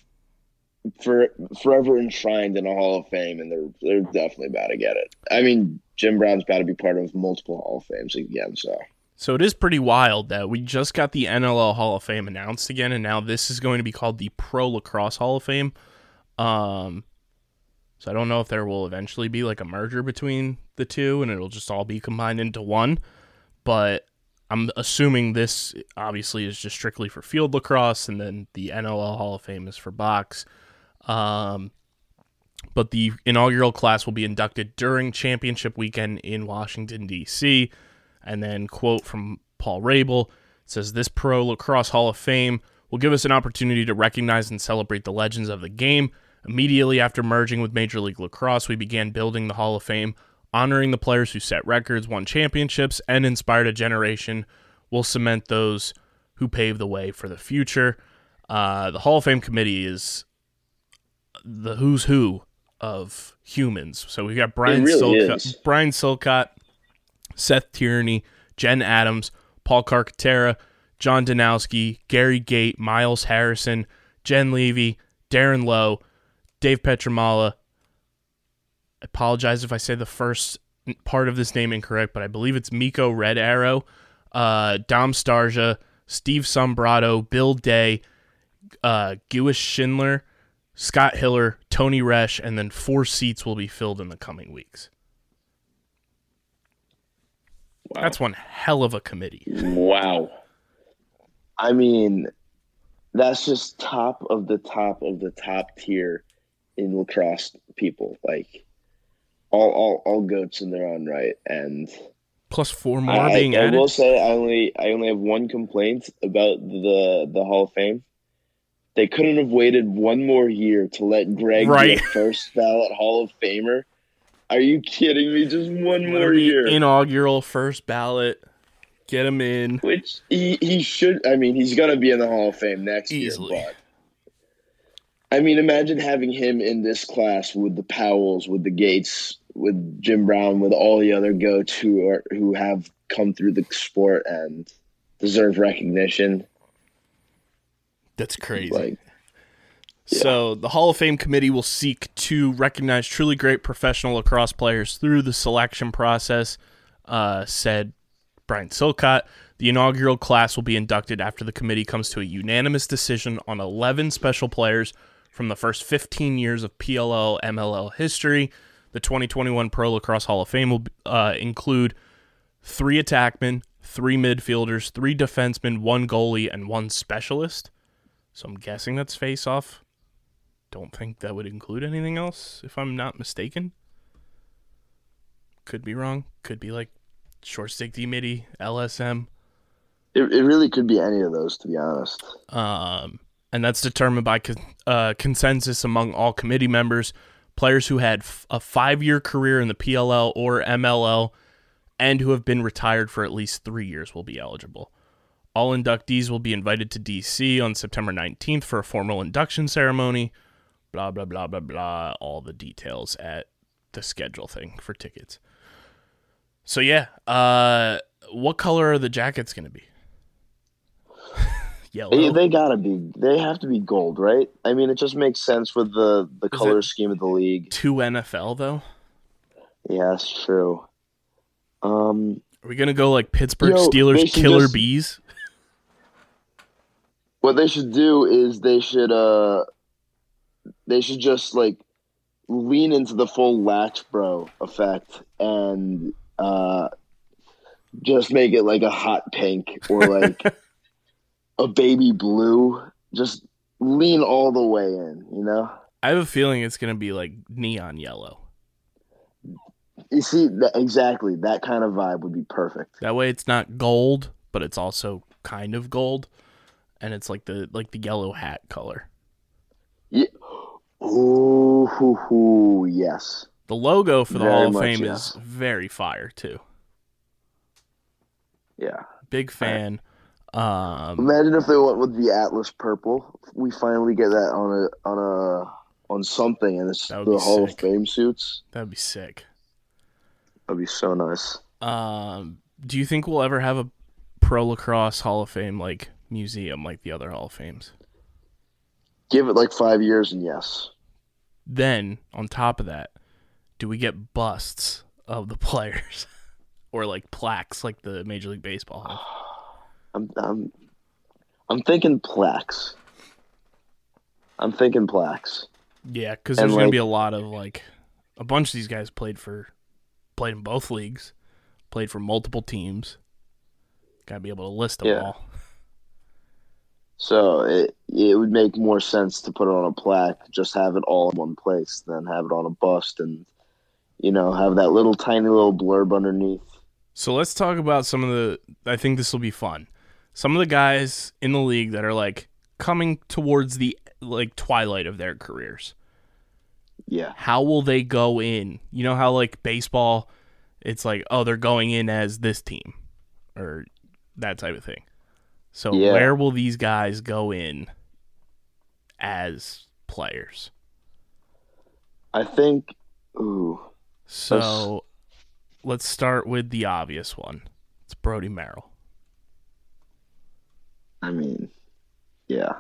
For forever enshrined in a Hall of Fame, and they're they're definitely about to get it. I mean, Jim Brown's about to be part of multiple Hall of Fames again. So So it is pretty wild that we just got the NLL Hall of Fame announced again, and now this is going to be called the Pro Lacrosse Hall of Fame. Um, so I don't know if there will eventually be like a merger between the two, and it'll just all be combined into one. But I'm assuming this obviously is just strictly for field lacrosse, and then the NLL Hall of Fame is for box. Um, but the inaugural class will be inducted during championship weekend in Washington D.C. And then quote from Paul Rabil says this Pro Lacrosse Hall of Fame will give us an opportunity to recognize and celebrate the legends of the game. Immediately after merging with Major League Lacrosse, we began building the Hall of Fame, honoring the players who set records, won championships, and inspired a generation. We'll cement those who paved the way for the future. Uh, the Hall of Fame committee is the who's who of humans. So we've got Brian really Silcott. Brian Silcott, Seth Tierney, Jen Adams, Paul Carcaterra, John Danowski, Gary Gait, Miles Harrison, Jen Levy, Darren Lowe, Dave Pietramala. I apologize if I say the first part of this name incorrect, but I believe it's Miko Red Arrow, uh, Dom Starsia, Steve Sombrato, Bill Day, uh, Gewish Schindler, Scott Hiller, Tony Resch, and then four seats will be filled in the coming weeks. wow. That's one hell of a committee. Wow. I mean, that's just top of the top of the top tier in lacrosse people. Like all all, all goats in their own right. And Plus four more I, being I, I will say I only I only have one complaint about the the Hall of Fame. They couldn't have waited one more year to let Greg Right. be a first ballot Hall of Famer. Are you kidding me? Just one more year. Inaugural first ballot. Get him in. Which he, he should. I mean, he's gonna be in the Hall of Fame next Easily. year. I mean, imagine having him in this class with the Powells, with the Gaits, with Jim Brown, with all the other goats who are who have come through the sport and deserve recognition. That's crazy. Like, So the Hall of Fame committee will seek to recognize truly great professional lacrosse players through the selection process, uh, said Brian Silcott. The inaugural class will be inducted after the committee comes to a unanimous decision on 11 special players from the first 15 years of PLL MLL history. The 2021 Pro Lacrosse Hall of Fame will uh, include three attackmen, three midfielders, three defensemen, one goalie, and one specialist. So I'm guessing that's face off don't think that would include anything else, if I'm not mistaken. Could be wrong. Could be like short stick D MIDI, LSM. it, it really could be any of those, to be honest. Um, and that's determined by con- uh, consensus among all committee members. Players who had f- a five year career in the PLL or MLL and who have been retired for at least three years will be eligible. All inductees will be invited to DC on September 19th for a formal induction ceremony. Blah, blah, blah, blah, blah. All the details at the schedule thing for tickets. So yeah, uh, what color are the jackets going to be? Yellow. They, they gotta be. They have to be gold, right? I mean, it just makes sense with the the Is color scheme of the league. Two NFL though. Yeah, that's true. Um, Are we gonna go like Pittsburgh Yo, Steelers killer just- bees? what they should do is they should uh, they should just like lean into the full latch bro effect and uh, just make it like a hot pink or like [laughs] a baby blue. Just lean all the way in, you know. I have a feeling it's gonna be like neon yellow. You see, that, exactly that kind of vibe would be perfect. That way, it's not gold, but it's also kind of gold, and it's like the like the yellow hat color. Yeah. Ooh, hoo, hoo, yes. The logo for the Very Hall of much, Fame yes. is very fire too. Yeah. Big fan. Um, Imagine if they went with the Atlas purple. We finally get that on a on a on something, and it's the Hall sick. of Fame suits. that'd be sick. That'd be so nice. Um, do you think we'll ever have a pro lacrosse Hall of Fame like museum like the other Hall of Fames? Give it like five years, and yes, Then on top of that, do we get busts of the [laughs] players or like plaques like the Major League Baseball have? [sighs] I'm I'm I'm thinking plaques. I'm thinking plaques. Yeah, because there's gonna be a lot of like a bunch of these guys played for played in both leagues, played for multiple teams. Gotta be able to list them Yeah. all. So it it would make more sense to put it on a plaque, just have it all in one place, than have it on a bust and you know have that little tiny little blurb underneath. So let's talk about some of the. I think this will be fun. Some of the guys in the league that are like coming towards the like twilight of their careers. Yeah, How will they go in? You know how like baseball, it's like oh they're going in as this team, or that type of thing. So Yeah. where will these guys go in as players? I think. Ooh, So let's start with the obvious one. It's Brody Merrill. I mean, yeah.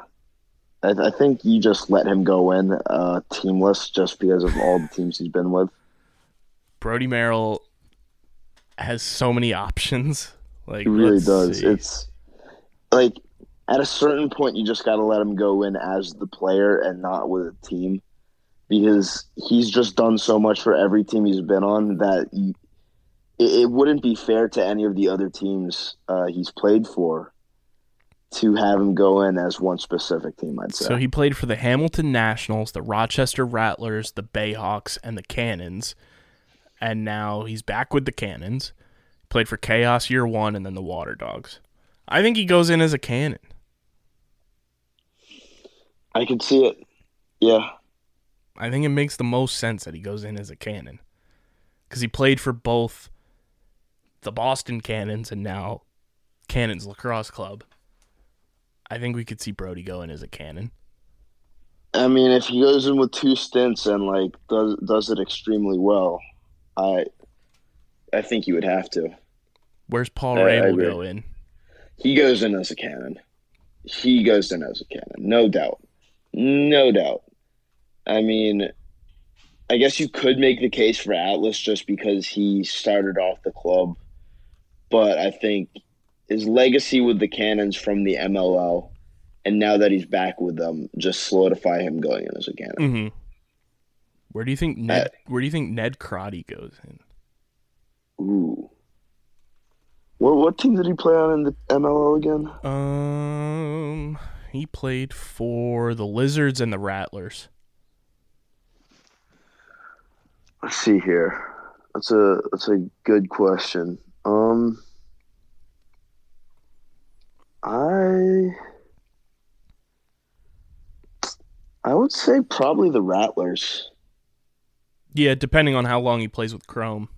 I, I think you just let him go in uh, teamless just because of all the teams he's been with. Brody Merrill has so many options. Like He really does. see. It's like at a certain point, you just got to let him go in as the player and not with a team because he's just done so much for every team he's been on that you, it, it wouldn't be fair to any of the other teams uh, he's played for to have him go in as one specific team. I'd say. so he played for the Hamilton Nationals, the Rochester Rattlers, the Bayhawks, and the Cannons, and now he's back with the Cannons. Played for Chaos Year One and then the Water Dogs. I think he goes in as a cannon. I can see it. Yeah. I think it makes the most sense that he goes in as a cannon because he played for both the Boston Cannons and now Cannons Lacrosse Club. I think we could see Brody go in as a cannon. I mean, if he goes in with two stints and like does does it extremely well, I I think you would have to. Where's Paul I- I Rabil agree. go in? He goes in as a cannon. He goes in as a cannon, no doubt, no doubt. I mean, I guess you could make the case for Atlas just because he started off the club, but I think his legacy with the Cannons from the MLL, and now that he's back with them, just solidify him going in as a cannon. Mm-hmm. Where do you think Ned? Where do you think Ned Crotty goes in? Ooh. What what team did he play on in the MLL again? Um, he played for the Lizards and the Rattlers. Let's see here. That's a that's a good question. Um I I would say probably the Rattlers. Yeah, depending on how long he plays with Chrome,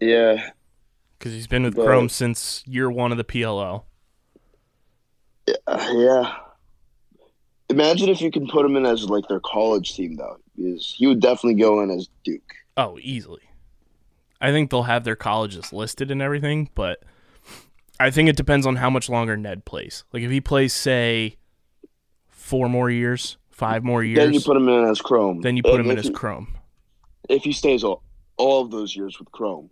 Yeah. because he's been with But- Chrome since year one of the PLL. Uh, yeah. Imagine if you can put him in as like their college team though, because he would definitely go in as Duke. Oh, easily. I think they'll have their colleges listed and everything, but I think it depends on how much longer Ned plays. Like if he plays, say, four more years, five more years, Then you put him in as Chrome. then you put And him in as he- Chrome. If he stays all, all of those years with Chrome,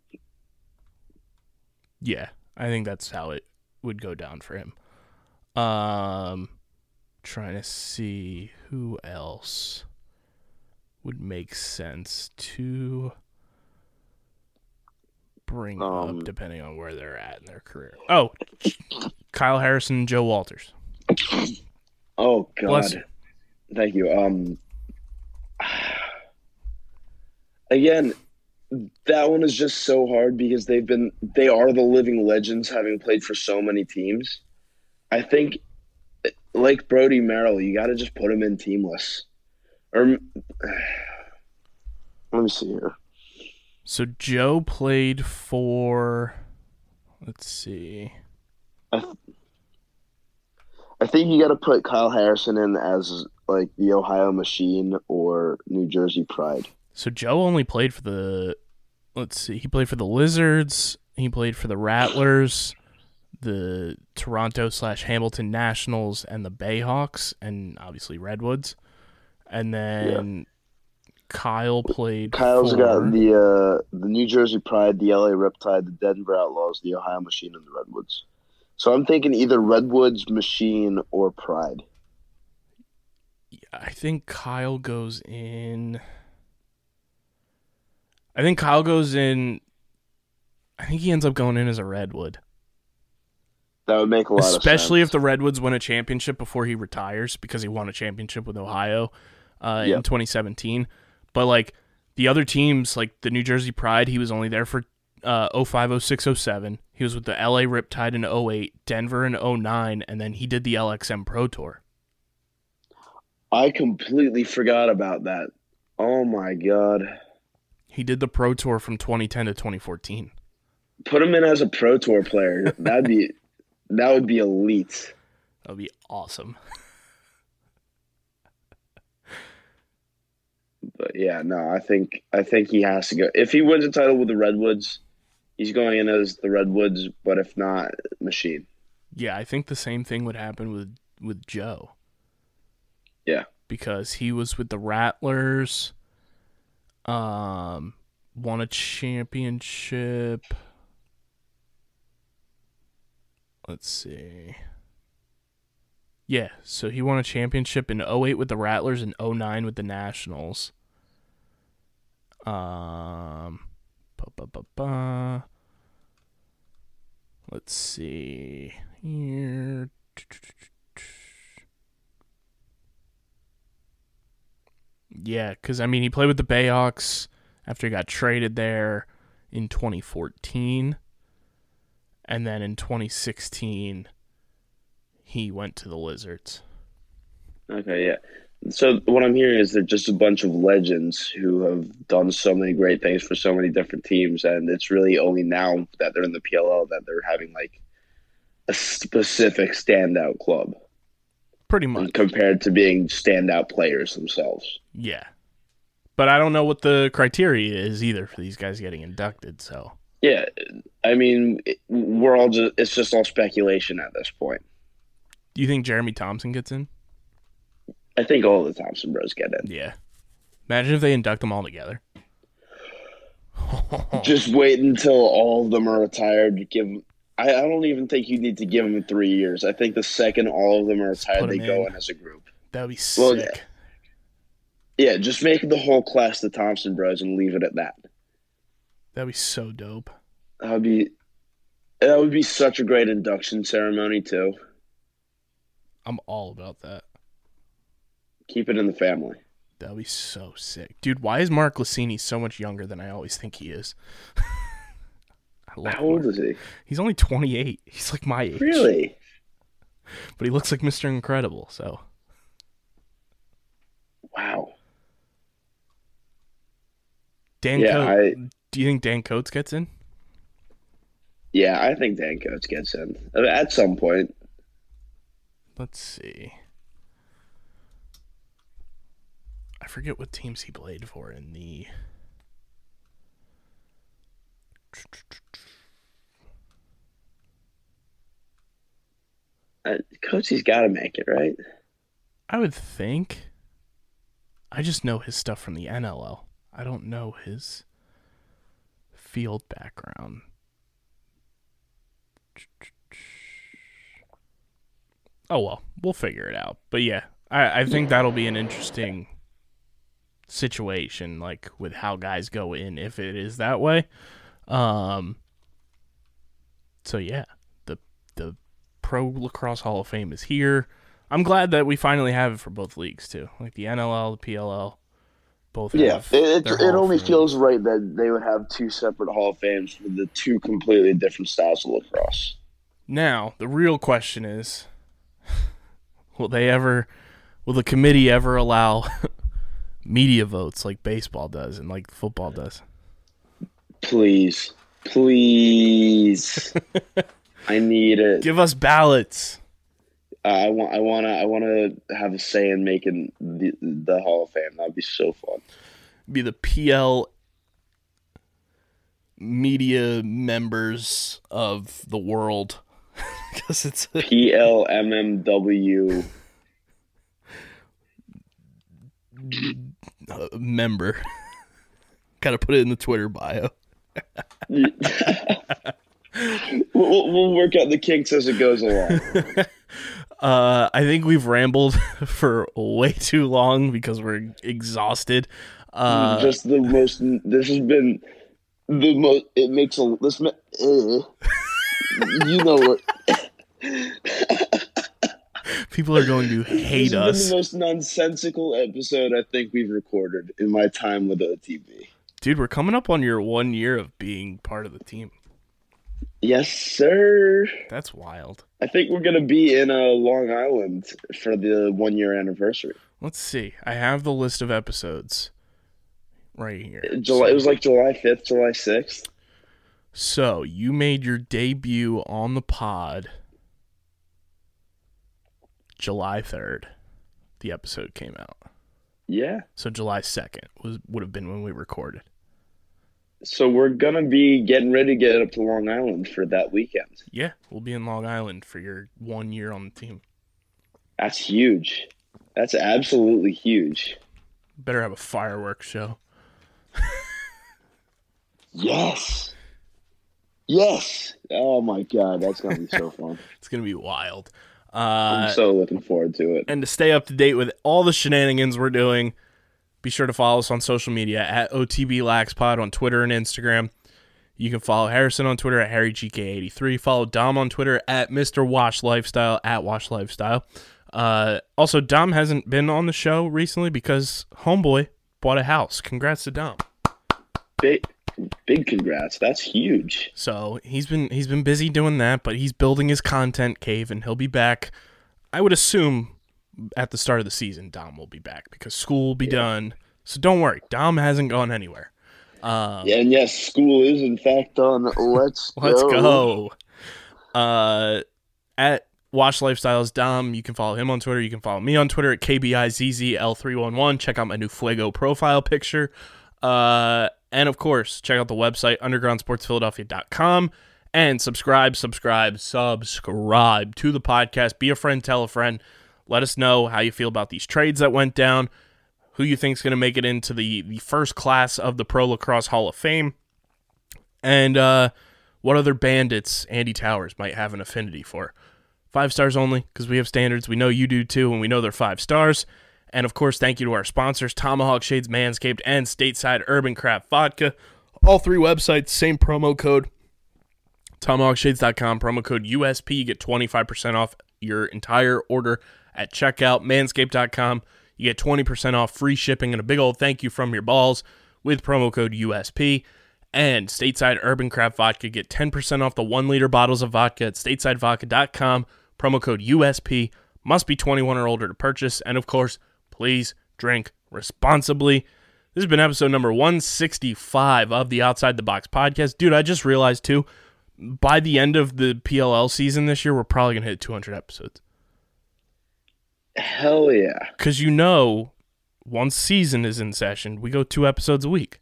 Yeah, I think that's how it would go down for him. Um, trying to see who else would make sense to bring Um, up, depending on where they're at in their career. Oh, Kyle Harrison, and Joe Walters. [clears throat] Oh Bless God. you. Thank you. Um again, that one is just so hard because they've been they are the living legends having played for so many teams. I think like Brody Merrill, you got to just put him in teamless. Or [sighs] let me see here. So Joe played for. Let's see. I, th- I think you got to put Kyle Harrison in as like the Ohio Machine or New Jersey Pride. So Joe only played for the let's see, he played for the Lizards, he played for the Rattlers, the Toronto slash Hamilton Nationals, and the Bayhawks, and obviously Redwoods. And then Kyle played Kyle's for, got the uh, the New Jersey Pride, the LA Riptide, the Denver Outlaws, the Ohio Machine, and the Redwoods. So I'm thinking either Redwoods, Machine, or Pride. I think Kyle goes in I think Kyle goes in I think he ends up going in as a Redwood. That would make a lot of sense. especially if the Redwoods win a championship before he retires because he won a championship with Ohio uh, in 2017. But like the other teams, like the New Jersey Pride, he was only there for uh, 05, 06, 07. He was with the LA Riptide in 08, Denver in 09, and then he did the LXM Pro Tour. I completely forgot about that. Oh my god! He did the Pro Tour from 2010 to 2014. Put him in as a Pro Tour player. That'd be [laughs] that would be elite. That would be awesome. [laughs] But yeah, no, I think I think he has to go. If he wins a title with the Redwoods, he's going in as the Redwoods. But if not, Machine. Yeah, I think the same thing would happen with with Joe. Yeah. Because he was with the Rattlers, um, won a championship. Let's see. Yeah, so he won a championship in 08 with the Rattlers and 09 with the Nationals. Um, ba, ba, ba, ba. Let's see here. Yeah, because I mean, he played with the Bayhawks after he got traded there in 2014, and then in 2016 he went to the Lizards. Okay, yeah. So what I'm hearing is they're just a bunch of legends who have done so many great things for so many different teams, and it's really only now that they're in the PLL that they're having like a specific standout club Pretty much, compared to being standout players themselves. yeah. But I don't know what the criteria is either for these guys getting inducted. So Yeah, I mean, we're all just—it's just all speculation at this point. Do you think Jeremy Thompson gets in? I think all the Thompson Bros get in. Yeah. Imagine if they induct them all together. [laughs] Just wait until all of them are retired. Give. I, I don't even think you need to give them three years. I think the second all of them are retired, they 'em go in. in as a group. That would be Well, sick. Yeah, just make the whole class the Thompson Bros and leave it at that. That'd be so dope. That would be. That would be such a great induction ceremony too. I'm all about that. Keep it in the family. That'd be so sick. Dude, why is Mark Glicini so much younger than I always think he is? [laughs] How old Mark. is he? He's only 28. [laughs] He's like my age. Really? But he looks like Mr. Incredible, so. Wow. Dan Yeah, Coates. I- Do you think Dan Coates gets in? Yeah, I think Dan Coates gets in at some point. Let's see. I forget what teams he played for in the Uh, Coachy's got to make it, right? I would think. I just know his stuff from the NLL. I don't know his field background. Oh well, we'll figure it out. But yeah, I, I think that'll be an interesting situation, like with how guys go in if it is that way. Um. So yeah, the the Pro Lacrosse Hall of Fame is here. I'm glad that we finally have it for both leagues too, like the NLL, the PLL, both. Yeah, it, it, it only feels right that they would have two separate Hall of Fames for the two completely different styles of lacrosse. Now, the real question is will they ever will the committee ever allow [laughs] media votes like baseball does and like football does? Please, please, [laughs] I need it. Give us ballots. Uh, I want, I want to, I want to have a say in making the the Hall of Fame. That'd be so fun. Be the PL media members of the world [laughs] because it's PLMMW. a [laughs] member. [laughs] Got to put it in the Twitter bio. we'll, we'll we'll work out the kinks as it goes along. Uh, I think we've rambled for way too long because we're exhausted. Uh, Just the most. This has been the most. It makes a this. Uh, you know what? people are going to hate this us. the most nonsensical episode I think we've recorded in my time with OTB. Dude, we're coming up on your one year of being part of the team. Yes, sir. That's wild. I think we're gonna be in uh, Long Island for the one year anniversary. Let's see. I have the list of episodes right here. July. It was like July fifth, July sixth. So you made your debut on the pod July third. The episode came out. Yeah. So July second was would have been when we recorded. So we're gonna be getting ready to get up to Long Island for that weekend. Yeah, we'll be in Long Island for your one year on the team. That's huge. That's absolutely huge. Better have a fireworks show. [laughs] Yes. Yes. Oh my god, that's gonna be so fun. [laughs] It's gonna be wild. I'm Uh, so looking forward to it. and to stay up to date with all the shenanigans we're doing, be sure to follow us on social media at OTBLaxPod on Twitter and Instagram. You can follow Harrison on Twitter at HarryGK83. Follow Dom on Twitter at Mr. Wash Lifestyle at Wash Lifestyle. Uh, also, Dom hasn't been on the show recently because Homeboy bought a house. Congrats to Dom. Big, big congrats. That's huge. So he's been he's been busy doing that, but he's building his content cave, and he'll be back. I would assume at the start of the season, Dom will be back because school will be done. So don't worry, Dom hasn't gone anywhere. Um, Yeah, and yes, school is in fact done. Let's [laughs] Let's go. Uh, at Watch Lifestyles Dom, you can follow him on Twitter. You can follow me on Twitter at KBIZZL311. Check out my new Fuego profile picture. Uh, and of course, check out the website, undergroundsportsphiladelphia.com. And subscribe, subscribe, subscribe to the podcast. Be a friend, tell a friend. Let us know how you feel about these trades that went down, who you think is going to make it into the, the first class of the Pro Lacrosse Hall of Fame, and uh, what other bandits Andy Towers might have an affinity for. Five stars only, because we have standards. We know you do too, and we know they're five stars. And of course, thank you to our sponsors, Tomahawk Shades Manscaped and Stateside Urban Craft Vodka. All three websites, same promo code. TomahawkShades.com, promo code USP. You get 25% off your entire order at checkout. Manscaped.com, you get 20% off free shipping and a big old thank you from your balls with promo code USP. And Stateside Urban Craft Vodka, get 10% off the one liter bottles of vodka at statesidevodka.com, promo code USP. Must be 21 or older to purchase. And of course, please drink responsibly. This has been episode number 165 of the Outside the Box podcast. Dude, I just realized too, by the end of the PLL season this year, we're probably going to hit 200 episodes. Hell yeah. Because you know, once season is in session, we go two episodes a week.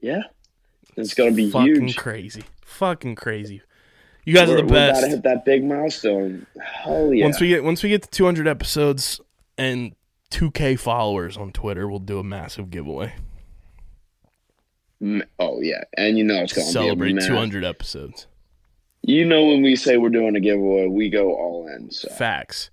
Yeah. It's gonna be Fucking huge. crazy. Fucking crazy. You guys we're, are the best. About to hit that big milestone. Hell yeah! Once we get once we get to 200 episodes and 2k followers on Twitter, we'll do a massive giveaway. Oh yeah, and you know it's gonna Celebrate be a 200 episodes. You know when we say we're doing a giveaway, we go all in. So Facts.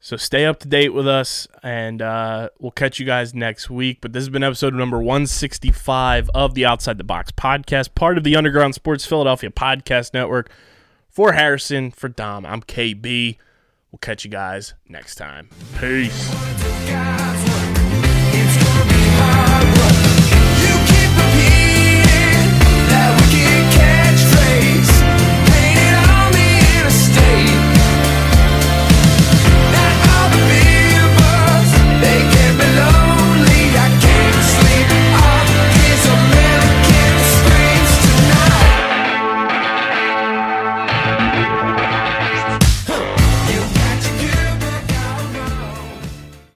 So stay up to date with us, and uh, we'll catch you guys next week. But this has been episode number 165 of the Outside the Box podcast, part of the Underground Sports Philadelphia Podcast Network. For Harrison, for Dom, I'm KB. We'll catch you guys next time. Peace.